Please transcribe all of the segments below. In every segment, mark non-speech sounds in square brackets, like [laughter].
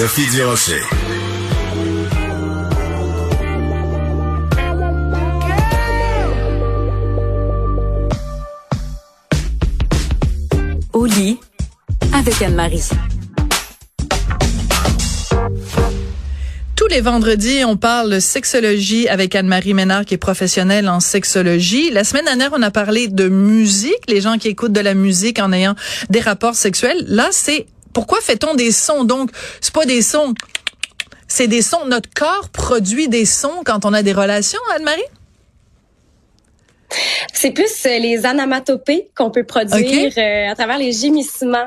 Sophie Durocher. Au lit avec Anne-Marie. Tous les vendredis, on parle sexologie avec Anne-Marie Ménard, qui est professionnelle en sexologie. La semaine dernière, on a parlé de musique, les gens qui écoutent de la musique en ayant des rapports sexuels. Là, c'est pourquoi fait-on des sons? Donc, c'est pas des sons, c'est des sons. Notre corps produit des sons quand on a des relations, Anne-Marie? C'est plus euh, les anamatopées qu'on peut produire euh, à travers les gémissements.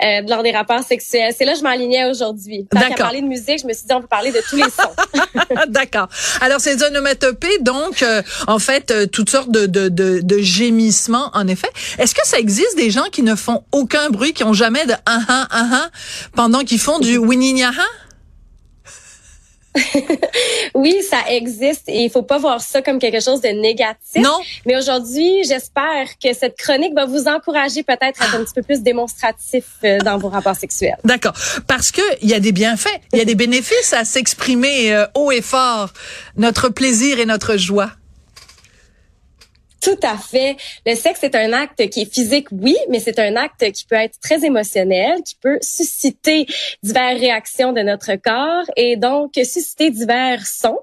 Euh, lors des rapports sexuels. C'est là que je m'alignais aujourd'hui. Tant qu'à parler de musique, je me suis dit on peut parler de tous les sons. [laughs] D'accord. Alors ces onomatopées, donc en fait toutes sortes de, de, de, de, gémissements. En effet, est-ce que ça existe des gens qui ne font aucun bruit, qui ont jamais de ah ah ah ah pendant qu'ils font du winnie [laughs] oui, ça existe et il faut pas voir ça comme quelque chose de négatif. Non. Mais aujourd'hui, j'espère que cette chronique va vous encourager peut-être à être un petit peu plus démonstratif euh, dans vos rapports sexuels. D'accord. Parce que il y a des bienfaits, il y a des bénéfices à s'exprimer euh, haut et fort, notre plaisir et notre joie. Tout à fait. Le sexe est un acte qui est physique, oui, mais c'est un acte qui peut être très émotionnel, qui peut susciter diverses réactions de notre corps et donc susciter divers sons.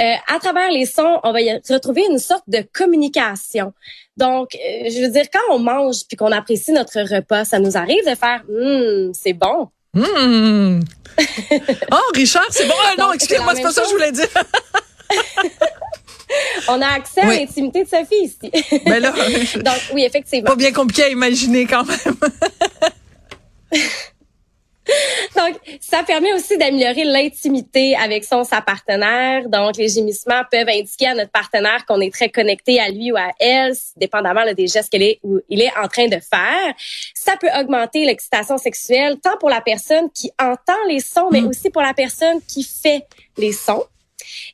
Euh, à travers les sons, on va y retrouver une sorte de communication. Donc, euh, je veux dire, quand on mange puis qu'on apprécie notre repas, ça nous arrive de faire hum, c'est bon. Hum. [laughs] oh, Richard, c'est bon. Ah, non, excusez-moi, c'est pas ça que je voulais dire. [laughs] [laughs] On a accès à l'intimité de Sophie ici. [laughs] Ben là, [laughs] Donc, oui, effectivement. Pas bien compliqué à imaginer quand même. Donc, ça permet aussi d'améliorer l'intimité avec son sa partenaire. Donc, les gémissements peuvent indiquer à notre partenaire qu'on est très connecté à lui ou à elle, dépendamment des gestes qu'il est ou il est en train de faire. Ça peut augmenter l'excitation sexuelle, tant pour la personne qui entend les sons, mais mm. aussi pour la personne qui fait les sons.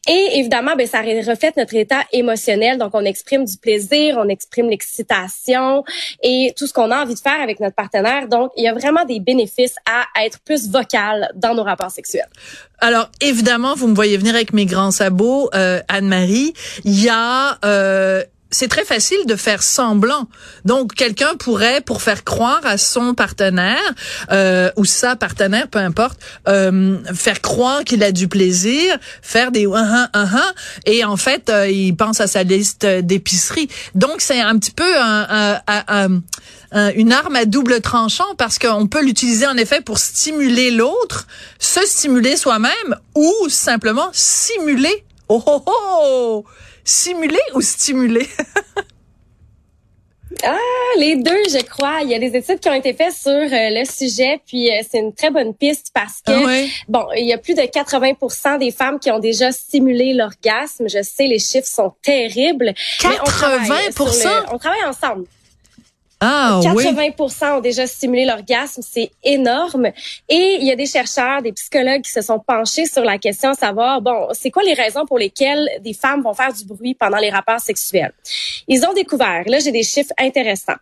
Et évidemment, ben, ça reflète notre état émotionnel. Donc, on exprime du plaisir, on exprime l'excitation et tout ce qu'on a envie de faire avec notre partenaire. Donc, il y a vraiment des bénéfices à être plus vocal dans nos rapports sexuels. Alors, évidemment, vous me voyez venir avec mes grands sabots, euh, Anne-Marie. Il y a... Euh, c'est très facile de faire semblant. Donc, quelqu'un pourrait, pour faire croire à son partenaire euh, ou sa partenaire, peu importe, euh, faire croire qu'il a du plaisir, faire des uh -huh, uh -huh, et en fait, euh, il pense à sa liste d'épicerie. Donc, c'est un petit peu un, un, un, une arme à double tranchant parce qu'on peut l'utiliser en effet pour stimuler l'autre, se stimuler soi-même ou simplement simuler. Oh oh oh! Simuler ou stimuler? [laughs] Ah, les deux, je crois. Il y a des études qui ont été faites sur euh, le sujet, puis euh, c'est une très bonne piste parce que ah bon, il y a plus de 80% des femmes qui ont déjà simulé l'orgasme. Je sais, les chiffres sont terribles. 80%. on travaille ensemble. Ah, 80% ont déjà stimulé l'orgasme, c'est énorme. Et il y a des chercheurs, des psychologues qui se sont penchés sur la question, savoir, bon, c'est quoi les raisons pour lesquelles des femmes vont faire du bruit pendant les rapports sexuels? Ils ont découvert, là j'ai des chiffres intéressants,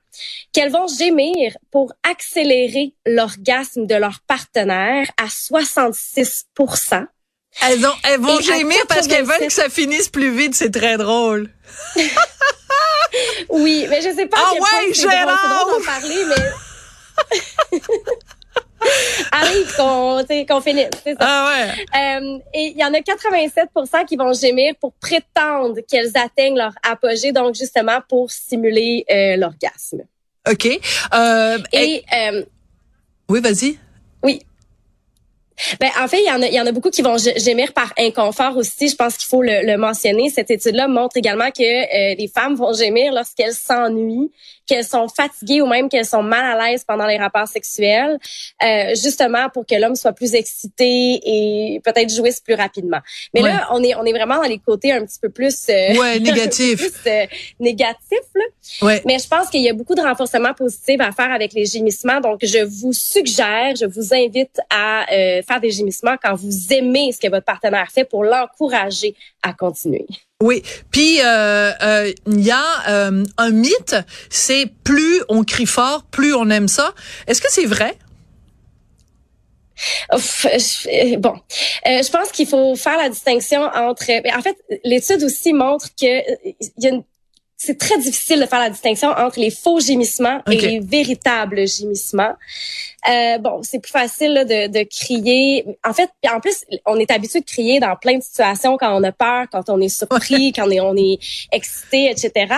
qu'elles vont gémir pour accélérer l'orgasme de leur partenaire à 66 elles, ont, elles vont gémir parce qu'elles veulent que ça finisse plus vite, c'est très drôle. [laughs] oui, mais je sais pas. Ah ouais! C'est parler, mais. [laughs] arrive qu'on qu'on finisse, c'est ça. Ah ouais. Euh, et il y en a 87% qui vont gémir pour prétendre qu'elles atteignent leur apogée, donc justement pour stimuler euh, l'orgasme. OK. Euh, et oui, vas-y. Oui. Ben, en fait, il y en a, il y en a beaucoup qui vont gémir par inconfort aussi. Je pense qu'il faut le, mentionner. Cette étude-là montre également que euh, les femmes vont gémir lorsqu'elles s'ennuient, qu'elles sont fatiguées ou même qu'elles sont mal à l'aise pendant les rapports sexuels, euh, justement pour que l'homme soit plus excité et peut-être jouisse plus rapidement. Mais là, on est on est vraiment dans les côtés un petit peu plus euh, ouais [laughs] négatif, plus, euh, négatif là. Ouais. Mais je pense qu'il y a beaucoup de renforcement positif à faire avec les gémissements. Donc, je vous suggère, je vous invite à euh, faire des gémissements quand vous aimez ce que votre partenaire fait pour l'encourager à continuer. Oui, puis euh, euh, il y a euh, un mythe, c'est plus on crie fort, plus on aime ça. Est-ce que c'est vrai? bon, euh, je pense qu'il faut faire la distinction entre. En fait, l'étude aussi montre que il y a une c'est très difficile de faire la distinction entre les faux gémissements et les véritables gémissements. Euh, bon, c'est plus facile de, de, crier. En fait, en plus, on est habitué de crier dans plein de situations quand on a peur, quand on est surpris, quand on est, on est excité, etc.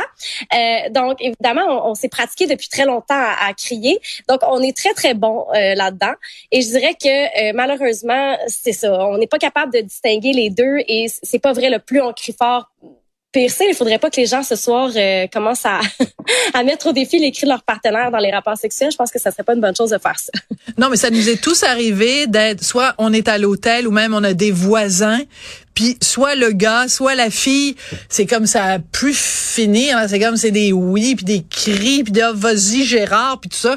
Euh, donc, évidemment, on, s'est pratiqué depuis très longtemps à, crier. Donc, on est très, très bon euh, là-dedans. Et je dirais que euh, malheureusement, c'est ça. On n'est pas capable de distinguer les deux et c'est pas vrai. Le plus on crie fort, pire il faudrait pas que les gens ce soir euh, commencent à, [laughs] à mettre au défi les cris de leur partenaire dans les rapports sexuels. Je pense que ça serait pas une bonne chose de faire ça. Non, mais ça nous est tous arrivé d'être soit on est à l'hôtel ou même on a des voisins puis soit le gars, soit la fille, c'est comme ça a pu finir. C'est comme c'est des oui, puis des cris, puis des oh, vas-y Gérard, puis tout ça.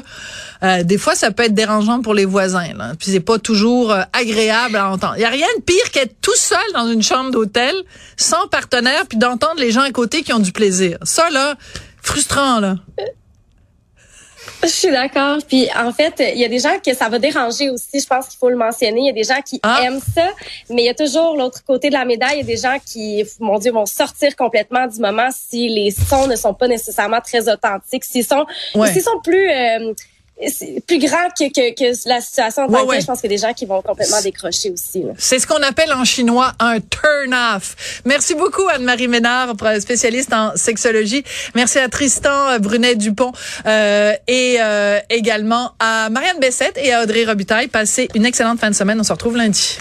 Euh, des fois, ça peut être dérangeant pour les voisins. Là. Puis c'est pas toujours euh, agréable à entendre. Il y a rien de pire qu'être tout seul dans une chambre d'hôtel, sans partenaire, puis d'entendre les gens à côté qui ont du plaisir. Ça là, frustrant là. Je suis d'accord. Puis en fait, il y a des gens que ça va déranger aussi. Je pense qu'il faut le mentionner. Il y a des gens qui ah. aiment ça, mais il y a toujours l'autre côté de la médaille. Il y a des gens qui, mon Dieu, vont sortir complètement du moment si les sons ne sont pas nécessairement très authentiques. S'ils sont, s'ils sont plus euh, c'est plus grand que, que, que la situation en tant Je pense qu'il y a des gens qui vont complètement décrocher aussi. C'est ce qu'on appelle en chinois un turn-off. Merci beaucoup Anne-Marie Ménard, spécialiste en sexologie. Merci à Tristan Brunet-Dupont euh, et euh, également à Marianne Bessette et à Audrey Robitaille. Passez une excellente fin de semaine. On se retrouve lundi.